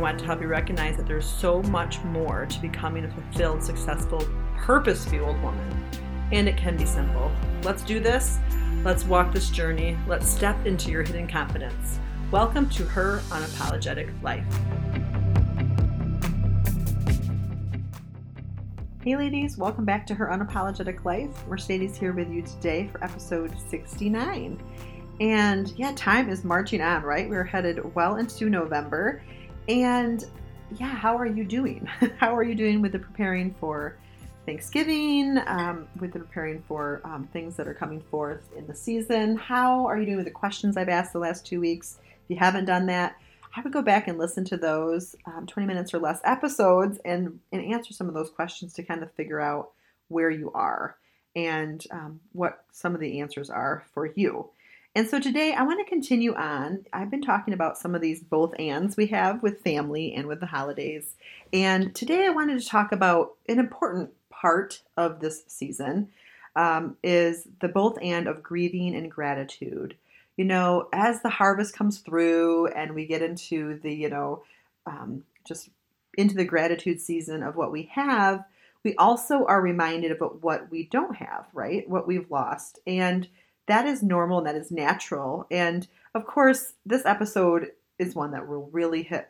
I want to help you recognize that there's so much more to becoming a fulfilled, successful, purpose fueled woman. And it can be simple. Let's do this. Let's walk this journey. Let's step into your hidden confidence. Welcome to Her Unapologetic Life. Hey, ladies, welcome back to Her Unapologetic Life. Mercedes here with you today for episode 69. And yeah, time is marching on, right? We're headed well into November. And yeah, how are you doing? how are you doing with the preparing for Thanksgiving, um, with the preparing for um, things that are coming forth in the season? How are you doing with the questions I've asked the last two weeks? If you haven't done that, I would go back and listen to those um, 20 minutes or less episodes and, and answer some of those questions to kind of figure out where you are and um, what some of the answers are for you. And so today I want to continue on. I've been talking about some of these both ands we have with family and with the holidays. And today I wanted to talk about an important part of this season um, is the both and of grieving and gratitude. You know, as the harvest comes through and we get into the, you know, um, just into the gratitude season of what we have, we also are reminded about what we don't have, right? What we've lost. And that is normal and that is natural. And of course, this episode is one that will really hit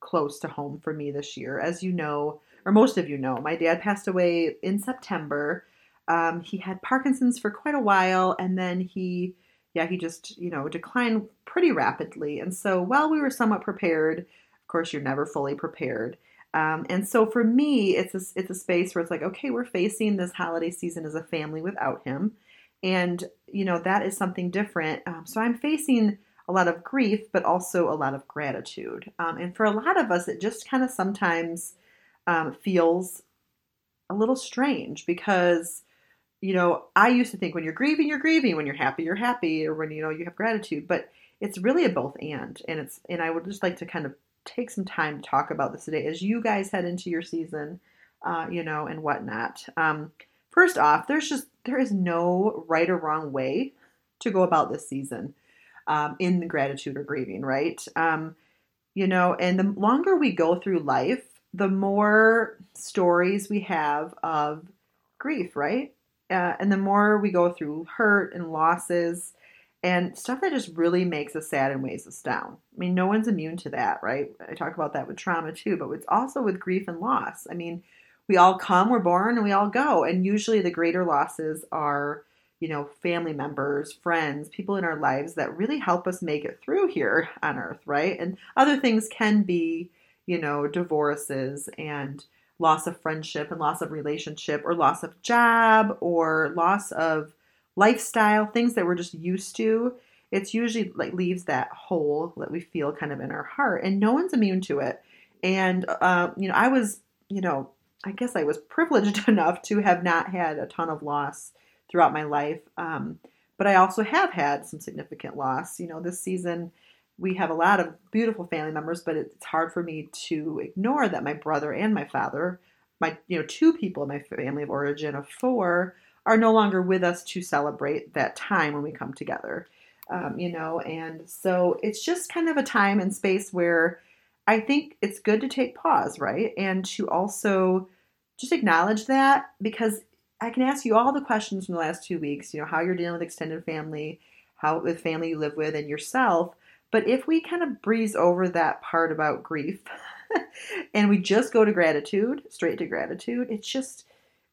close to home for me this year. As you know, or most of you know, my dad passed away in September. Um, he had Parkinson's for quite a while, and then he, yeah, he just, you know, declined pretty rapidly. And so while we were somewhat prepared, of course, you're never fully prepared. Um, and so for me, it's a, it's a space where it's like, okay, we're facing this holiday season as a family without him. And, you know, that is something different. Um, so I'm facing a lot of grief, but also a lot of gratitude. Um, and for a lot of us, it just kind of sometimes um, feels a little strange because, you know, I used to think when you're grieving, you're grieving. When you're happy, you're happy. Or when, you know, you have gratitude. But it's really a both and. And it's, and I would just like to kind of take some time to talk about this today as you guys head into your season, uh, you know, and whatnot. Um, First off, there's just there is no right or wrong way to go about this season um, in gratitude or grieving, right? Um, you know, and the longer we go through life, the more stories we have of grief, right? Uh, and the more we go through hurt and losses and stuff that just really makes us sad and weighs us down. I mean, no one's immune to that, right? I talk about that with trauma too, but it's also with grief and loss. I mean, we all come, we're born, and we all go. And usually the greater losses are, you know, family members, friends, people in our lives that really help us make it through here on earth, right? And other things can be, you know, divorces and loss of friendship and loss of relationship or loss of job or loss of lifestyle, things that we're just used to. It's usually like leaves that hole that we feel kind of in our heart, and no one's immune to it. And uh, you know, I was, you know, I guess I was privileged enough to have not had a ton of loss throughout my life. Um, but I also have had some significant loss. You know, this season we have a lot of beautiful family members, but it's hard for me to ignore that my brother and my father, my you know two people in my family of origin of four, are no longer with us to celebrate that time when we come together. Um, you know, and so it's just kind of a time and space where I think it's good to take pause, right? And to also just acknowledge that because I can ask you all the questions from the last two weeks, you know, how you're dealing with extended family, how with family you live with, and yourself. But if we kind of breeze over that part about grief and we just go to gratitude, straight to gratitude, it's just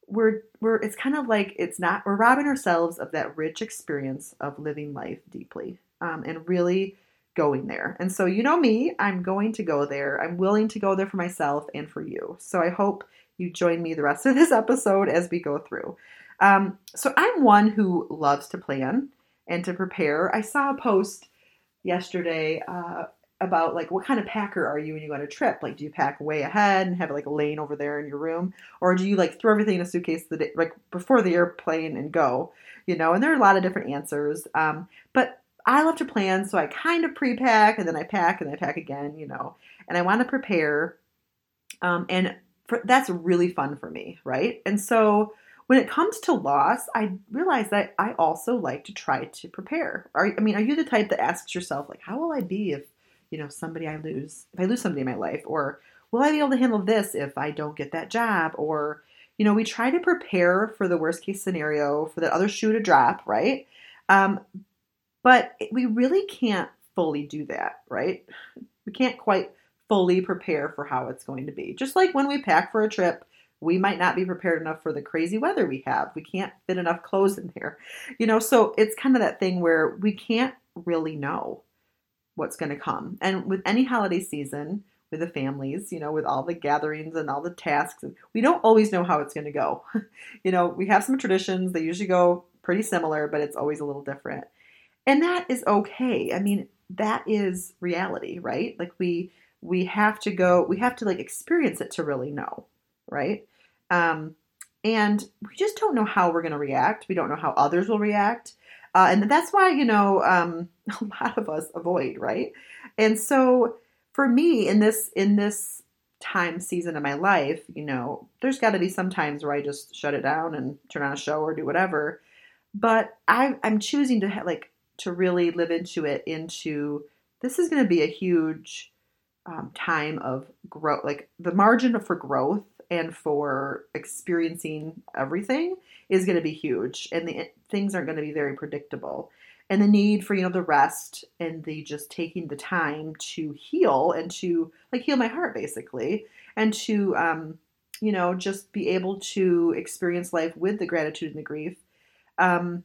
we're we're it's kind of like it's not we're robbing ourselves of that rich experience of living life deeply um, and really going there. And so you know me, I'm going to go there. I'm willing to go there for myself and for you. So I hope you join me the rest of this episode as we go through. Um, so I'm one who loves to plan and to prepare. I saw a post yesterday uh, about like what kind of packer are you when you go on a trip? Like, do you pack way ahead and have like a lane over there in your room, or do you like throw everything in a suitcase the day, like before the airplane and go? You know, and there are a lot of different answers. Um, but I love to plan, so I kind of pre-pack and then I pack and I pack again. You know, and I want to prepare, um, and for, that's really fun for me, right? And so when it comes to loss, I realize that I also like to try to prepare. Are, I mean, are you the type that asks yourself, like, how will I be if, you know, somebody I lose, if I lose somebody in my life? Or will I be able to handle this if I don't get that job? Or, you know, we try to prepare for the worst case scenario, for that other shoe to drop, right? Um, but we really can't fully do that, right? We can't quite fully prepare for how it's going to be. Just like when we pack for a trip, we might not be prepared enough for the crazy weather we have. We can't fit enough clothes in there. You know, so it's kind of that thing where we can't really know what's going to come. And with any holiday season, with the families, you know, with all the gatherings and all the tasks, we don't always know how it's going to go. you know, we have some traditions, they usually go pretty similar, but it's always a little different. And that is okay. I mean, that is reality, right? Like we we have to go, we have to like experience it to really know, right? Um, and we just don't know how we're going to react. We don't know how others will react. Uh, and that's why, you know, um, a lot of us avoid, right? And so for me in this, in this time season of my life, you know, there's got to be some times where I just shut it down and turn on a show or do whatever. But I, I'm choosing to ha- like to really live into it. Into this is going to be a huge um, time of growth, like the margin for growth and for experiencing everything is going to be huge and the things aren't going to be very predictable. And the need for you know the rest and the just taking the time to heal and to like heal my heart basically and to um you know just be able to experience life with the gratitude and the grief um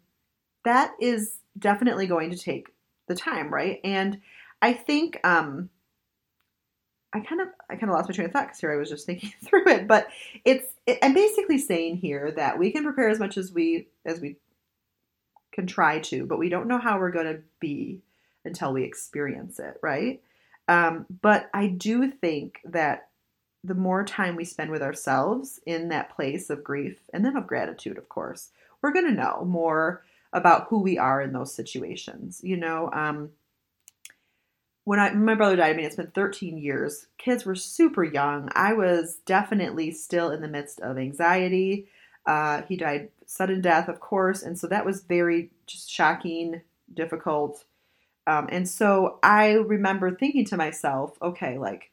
that is definitely going to take the time right? And i think um I kind of I kind of lost my train of thought because here I was just thinking through it. But it's it, I'm basically saying here that we can prepare as much as we as we can try to, but we don't know how we're going to be until we experience it, right? Um, but I do think that the more time we spend with ourselves in that place of grief and then of gratitude, of course, we're going to know more about who we are in those situations. You know, um, when I my brother died, I mean it's been 13 years. Kids were super young. I was definitely still in the midst of anxiety. Uh, he died sudden death, of course, and so that was very just shocking, difficult. Um, and so I remember thinking to myself, okay, like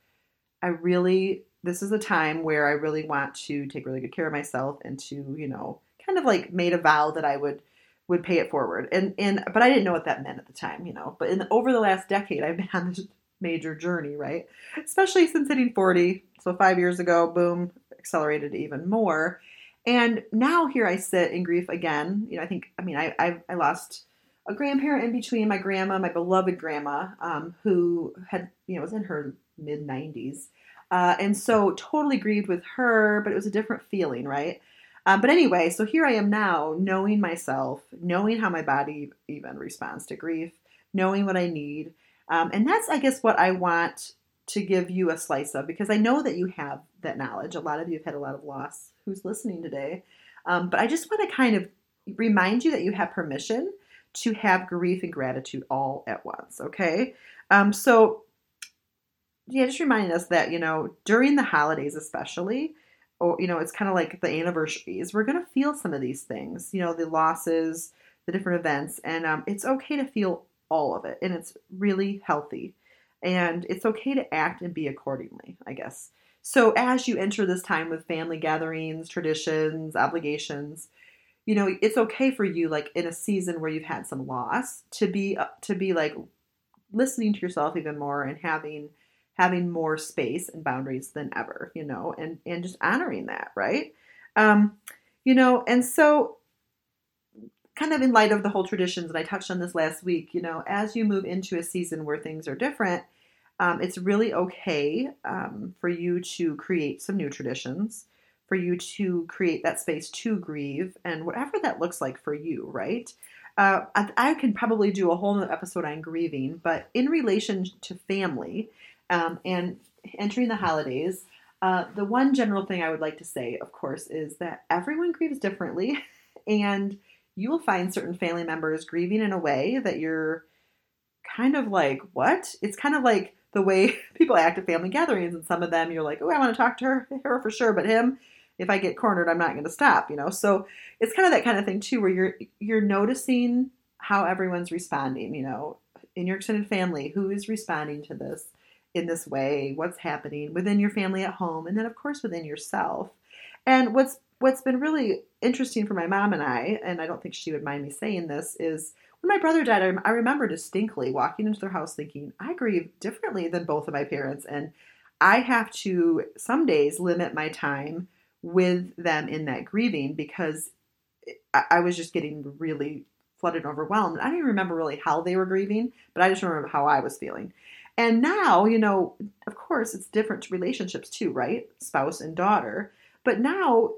I really this is a time where I really want to take really good care of myself and to you know kind of like made a vow that I would would pay it forward. And and but I didn't know what that meant at the time, you know. But in over the last decade, I've been on this major journey, right? Especially since hitting 40. So five years ago, boom, accelerated even more. And now here I sit in grief again. You know, I think I mean I I, I lost a grandparent in between my grandma, my beloved grandma, um, who had you know was in her mid 90s. Uh, and so totally grieved with her, but it was a different feeling, right? Um, but anyway, so here I am now, knowing myself, knowing how my body even responds to grief, knowing what I need. Um, and that's, I guess, what I want to give you a slice of because I know that you have that knowledge. A lot of you have had a lot of loss who's listening today. Um, but I just want to kind of remind you that you have permission to have grief and gratitude all at once, okay? Um, so, yeah, just reminding us that, you know, during the holidays, especially, or you know it's kind of like the anniversaries. We're going to feel some of these things you know the losses the different events and um, it's okay to feel all of it and it's really healthy. And it's okay to act and be accordingly i guess. So as you enter this time with family gatherings traditions obligations you know it's okay for you like in a season where you've had some loss to be uh, to be like listening to yourself even more and having having more space and boundaries than ever, you know, and and just honoring that, right? Um, you know, and so kind of in light of the whole traditions, and I touched on this last week, you know, as you move into a season where things are different, um, it's really okay um, for you to create some new traditions, for you to create that space to grieve, and whatever that looks like for you, right? uh, I, I could probably do a whole episode on grieving, but in relation to family um, and entering the holidays, uh, the one general thing I would like to say, of course, is that everyone grieves differently, and you will find certain family members grieving in a way that you're kind of like, what? It's kind of like the way people act at family gatherings, and some of them you're like, oh, I want to talk to her, her for sure, but him, if I get cornered, I'm not going to stop, you know. So it's kind of that kind of thing too, where you're you're noticing how everyone's responding, you know, in your extended family, who is responding to this in this way, what's happening within your family at home, and then of course within yourself. And what's what's been really interesting for my mom and I, and I don't think she would mind me saying this, is when my brother died, I, I remember distinctly walking into their house thinking, I grieve differently than both of my parents, and I have to some days limit my time with them in that grieving because I, I was just getting really flooded and overwhelmed. I don't even remember really how they were grieving, but I just remember how I was feeling. And now, you know, of course, it's different relationships too, right? Spouse and daughter. But now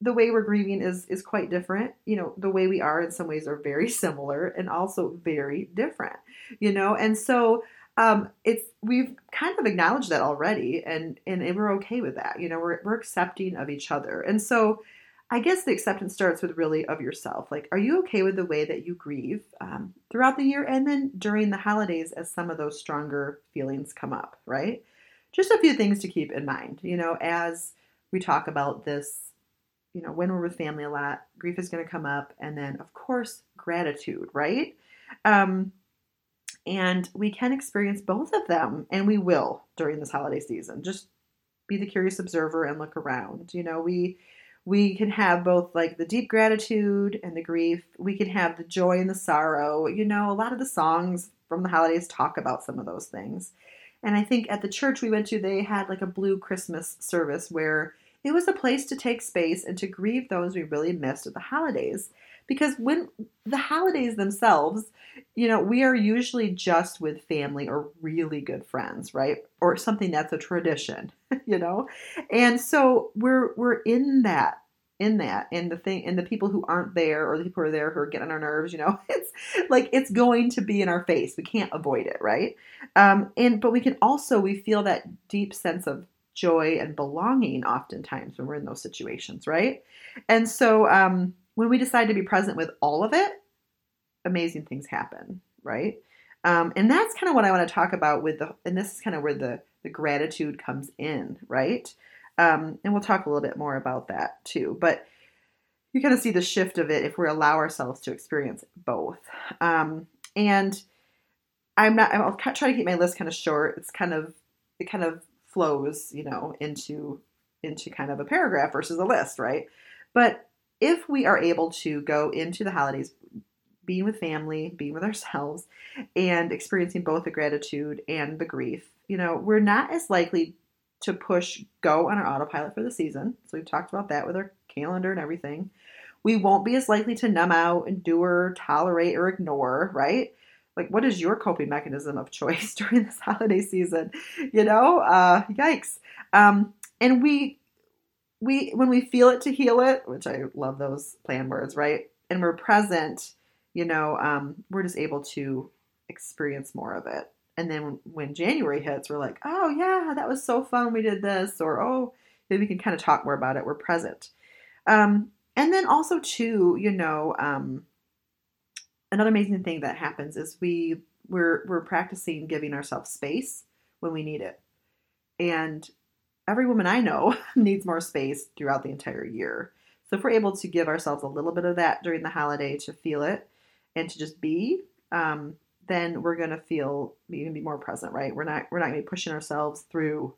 the way we're grieving is is quite different. You know, the way we are in some ways are very similar and also very different. You know, and so um, it's we've kind of acknowledged that already, and and we're okay with that. You know, we're we're accepting of each other, and so I guess the acceptance starts with really of yourself. Like, are you okay with the way that you grieve um, throughout the year, and then during the holidays as some of those stronger feelings come up, right? Just a few things to keep in mind. You know, as we talk about this you know, when we're with family a lot, grief is going to come up. And then, of course, gratitude, right? Um, and we can experience both of them, and we will during this holiday season. Just be the curious observer and look around. You know, we we can have both like the deep gratitude and the grief. We can have the joy and the sorrow. You know, a lot of the songs from the holidays talk about some of those things. And I think at the church we went to, they had like a blue Christmas service where it was a place to take space and to grieve those we really missed at the holidays. Because when the holidays themselves, you know, we are usually just with family or really good friends, right? Or something that's a tradition, you know? And so we're we're in that in that and the thing and the people who aren't there or the people who are there who are getting on our nerves you know it's like it's going to be in our face we can't avoid it right um and but we can also we feel that deep sense of joy and belonging oftentimes when we're in those situations, right? And so um, when we decide to be present with all of it, amazing things happen, right? Um, and that's kind of what I want to talk about with the, and this is kind of where the, the gratitude comes in, right? Um, and we'll talk a little bit more about that too. But you kind of see the shift of it if we allow ourselves to experience both. Um, and I'm not, I'll try to keep my list kind of short. It's kind of, it kind of flows, you know, into into kind of a paragraph versus a list, right? But if we are able to go into the holidays being with family, being with ourselves, and experiencing both the gratitude and the grief, you know, we're not as likely to push go on our autopilot for the season. So we've talked about that with our calendar and everything. We won't be as likely to numb out, endure, tolerate, or ignore, right? like what is your coping mechanism of choice during this holiday season you know uh yikes um and we we when we feel it to heal it which i love those plan words right? And we're present you know um we're just able to experience more of it. And then when, january hits we're like oh yeah that was so fun. We did this or oh maybe we can kind of talk more about it. We're present. Um and then also too you know um another amazing thing that happens is we we're we're practicing giving ourselves space when we need it. And every woman I know needs more space throughout the entire year. So if we're able to give ourselves a little bit of that during the holiday to feel it and to just be, um, then we're gonna feel can be more present, right? We're not we're not gonna be pushing ourselves through,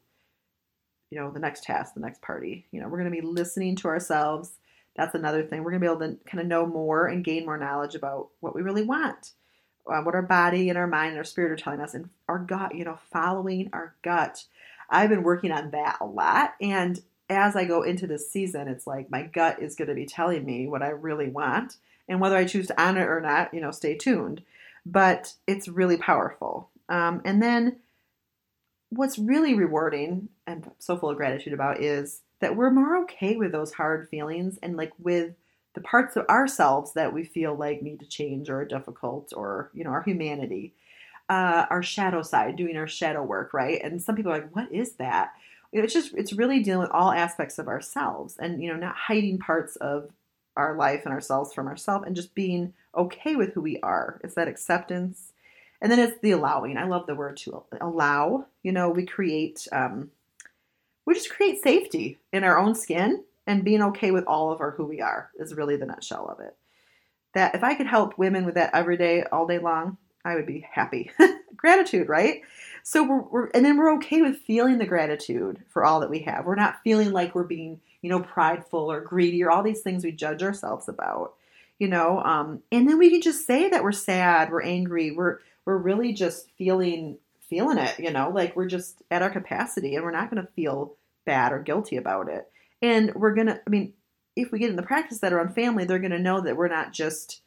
you know, the next task, the next party. You know, we're gonna be listening to ourselves that's another thing. We're to be able to kind of know more and gain more knowledge about what we really want, uh, what our body and our mind and our spirit are telling us, and our gut, you know, following our gut. I've been working on that a lot. And as I go into this season, it's like my gut is going to be telling me what I really want. And whether I choose to honor it or not, you know, stay tuned. But it's really powerful. Um, and then what's really rewarding and so full of gratitude about is that we're more okay with those hard feelings and like with the parts of ourselves that we feel like need to change or are difficult or you know our humanity uh, our shadow side doing our shadow work right? And some people are like what is that? It's just it's really dealing with all aspects of ourselves and you know not hiding parts of our life and ourselves from ourselves and just being okay with who we are. It's that acceptance. And then it's the allowing. I love the word to allow. You know we create um, we just create safety in our own skin and being okay with all of our who we are is really the nutshell of it. That if I could help women with that every day, all day long, I would be happy. gratitude, right? So we're, we're, and then we're okay with feeling the gratitude for all that we have. We're not feeling like we're being, you know, prideful or greedy or all these things we judge ourselves about, you know. Um, and then we can just say that we're sad, we're angry, we're we're really just feeling feeling it, you know, like we're just at our capacity and we're not going to feel bad or guilty about it. And we're to, I mean, if we get in the practice that around family, they're going to know that we're not just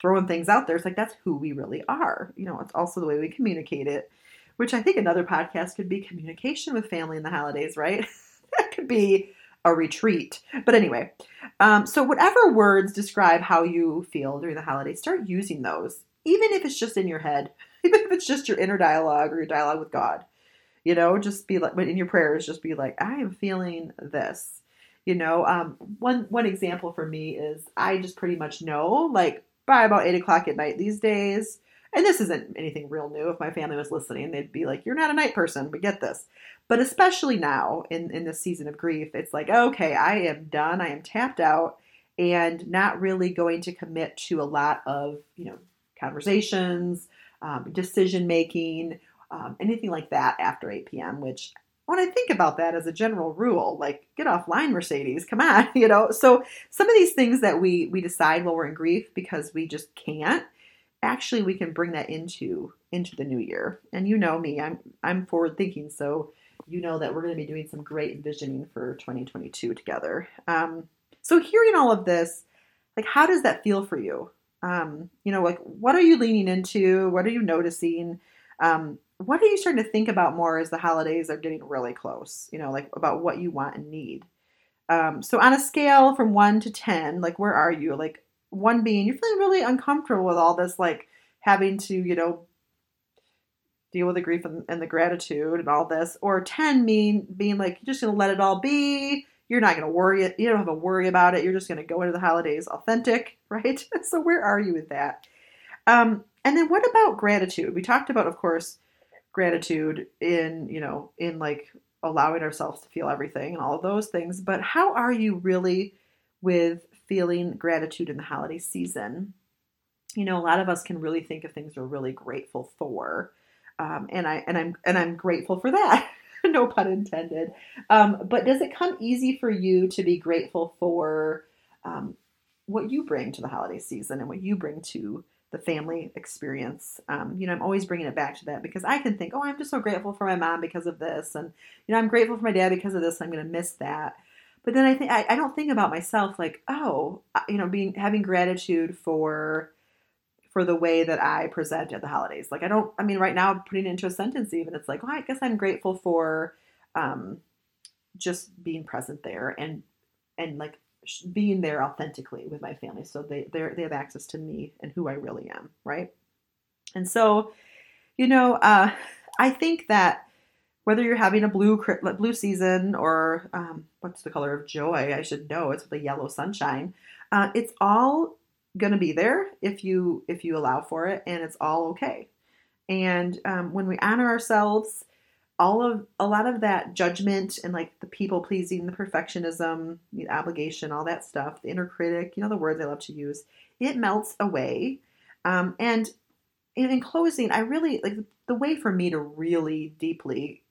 throwing things out there. It's like that's who we really are. You know, it's also the way we communicate it, which I think another podcast could be communication with family in the holidays, right? that could be a retreat. But anyway, um, so whatever words describe how you feel during the holidays, start using those, even if it's just in your head, even if it's just your inner dialogue or your dialogue with God. You know, just be like, but in your prayers, just be like, I am feeling this. You know, um, one one example for me is I just pretty much know, like by about eight o'clock at night these days, and this isn't anything real new. If my family was listening, they'd be like, "You're not a night person, but get this." But especially now in in this season of grief, it's like, okay, I am done. I am tapped out, and not really going to commit to a lot of you know conversations, um, decision making, um, anything like that after 8 p.m., which when I think about that as a general rule, like get offline, Mercedes, come on, you know. So some of these things that we we decide while we're in grief because we just can't, actually we can bring that into into the new year. And you know me, I'm I'm forward thinking, so you know that we're going to be doing some great envisioning for 2022 together. Um, so hearing all of this, like how does that feel for you? Um, you know, like what are you leaning into? What are you noticing? Um, what are you starting to think about more as the holidays are getting really close? You know, like about what you want and need. Um, so on a scale from one to ten, like where are you? Like one being you're feeling really uncomfortable with all this, like having to, you know, deal with the grief and, and the gratitude and all this, or ten mean being like you're just gonna let it all be. You're not gonna worry it. You don't have to worry about it. You're just gonna go into the holidays authentic, right? so where are you with that? Um, and then what about gratitude? We talked about, of course, gratitude in, you know, in like allowing ourselves to feel everything and all those things. But how are you really with feeling gratitude in the holiday season? You know, a lot of us can really think of things we're really grateful for. Um, and I and I'm and I'm grateful for that. no pun intended. Um, but does it come easy for you to be grateful for um, what you bring to the holiday season and what you bring to the family experience. Um, you know, I'm always bringing it back to that because I can think, oh, I'm just so grateful for my mom because of this, and you know, I'm grateful for my dad because of this. I'm going to miss that. But then I think I, I don't think about myself like, oh, you know, being having gratitude for for the way that I present at the holidays. Like I don't. I mean, right now, I'm putting it into a sentence. Even it's like, well, I guess I'm grateful for um, just being present there and and like being there authentically with my family. So they they they have access to me and who I really am right? And so you know uh, I think that whether you're having a blue blue season or um, what's the color of joy I should know it's the yellow sunshine uh, it's all gonna be there if you if you allow for it and it's all okay. And um, when we honor ourselves all of a lot of that judgment and like the people pleasing, the perfectionism, the obligation, all that stuff, the inner critic, you know, the words I love to use, it melts away. Um, and in, in closing, I really like the way for me to really deeply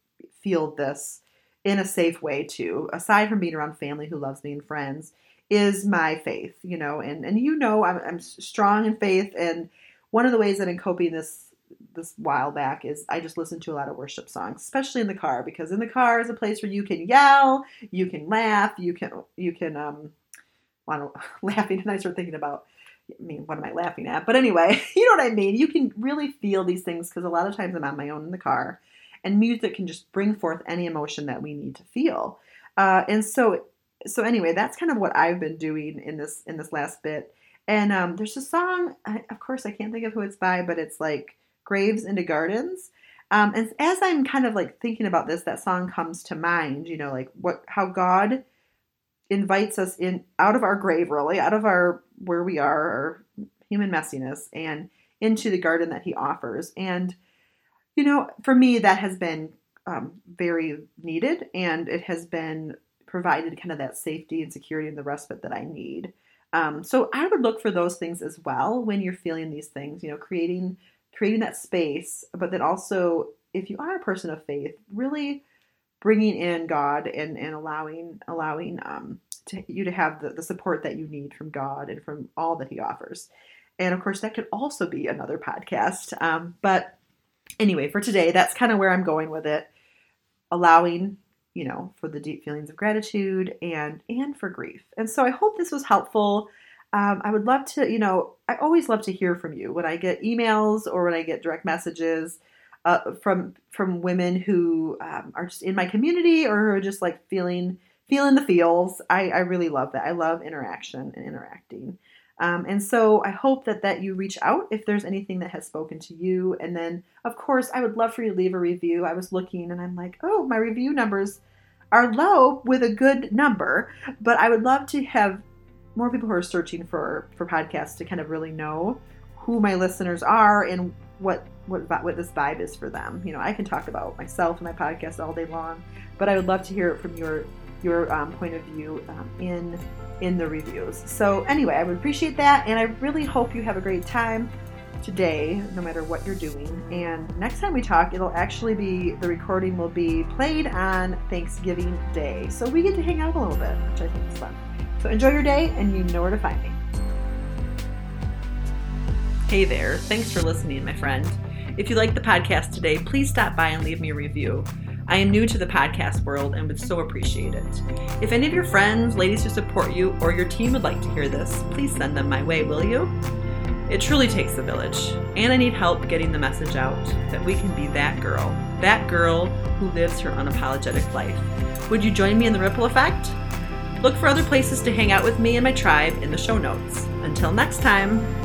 feel this in a safe way too, aside from being around family who loves me and friends, is my faith, you know, and, and you know, I'm, I'm strong in faith. And one of the ways that I'm coping this this while back is I just listen to a lot of worship songs, especially in the car, because in the car is a place where you can yell, you can laugh, you can you can um want to laughing and I start thinking about I mean, what am I laughing at? But anyway, you know what I mean. You can really feel these things because a lot of times I'm on my own in the car, and music can just bring forth any emotion that we need to feel. Uh, and so, so anyway, that's kind of what I've been doing in this in this last bit. And um, there's a song, I, of course, I can't think of who it's by, but it's like Graves into Gardens. Um, and as I'm kind of like thinking about this, that song comes to mind. You know, like what how God invites us in out of our grave, really, out of our where we are, our human messiness, and into the garden that He offers. And you know, for me, that has been um, very needed, and it has been provided kind of that safety and security and the respite that I need. Um, so I would look for those things as well when you're feeling these things. You know, creating creating that space, but then also if you are a person of faith, really bringing in God and, and allowing allowing um, to, you to have the, the support that you need from God and from all that He offers. And of course, that could also be another podcast. Um, but anyway, for today, that's kind of where I'm going with it. Allowing, you know, for the deep feelings of gratitude and and for grief. And so I hope this was helpful. Um, I would love to, you know, I always love to hear from you when I get emails or when I get direct messages uh, from from women who um, are just in my community or who are just like feeling feeling the feels. I, I really love that. I love interaction and interacting. Um, and so I hope that that you reach out if there's anything that has spoken to you. And then, of course, I would love for you to leave a review. I was looking and I'm like, oh, my review numbers are low with a good number, but I would love to have more people who are searching for for podcasts to kind of really know who my listeners are and what what what this vibe is for them. You know, I can talk about myself and my podcast all day long, but I would love to hear it from your your um, point of view um, in in the reviews. So anyway, I would appreciate that, and I really hope you have a great time today, no matter what you're doing. And next time we talk, it'll actually be the recording will be played on Thanksgiving Day, so we get to hang out a little bit, which I think is fun. So enjoy your day, and you know where to find me. Hey there, thanks for listening, my friend. If you like the podcast today, please stop by and leave me a review. I am new to the podcast world and would so appreciate it. If any of your friends, ladies who support you, or your team would like to hear this, please send them my way, will you? It truly takes a village, and I need help getting the message out that we can be that girl, that girl who lives her unapologetic life. Would you join me in the ripple effect? Look for other places to hang out with me and my tribe in the show notes. Until next time.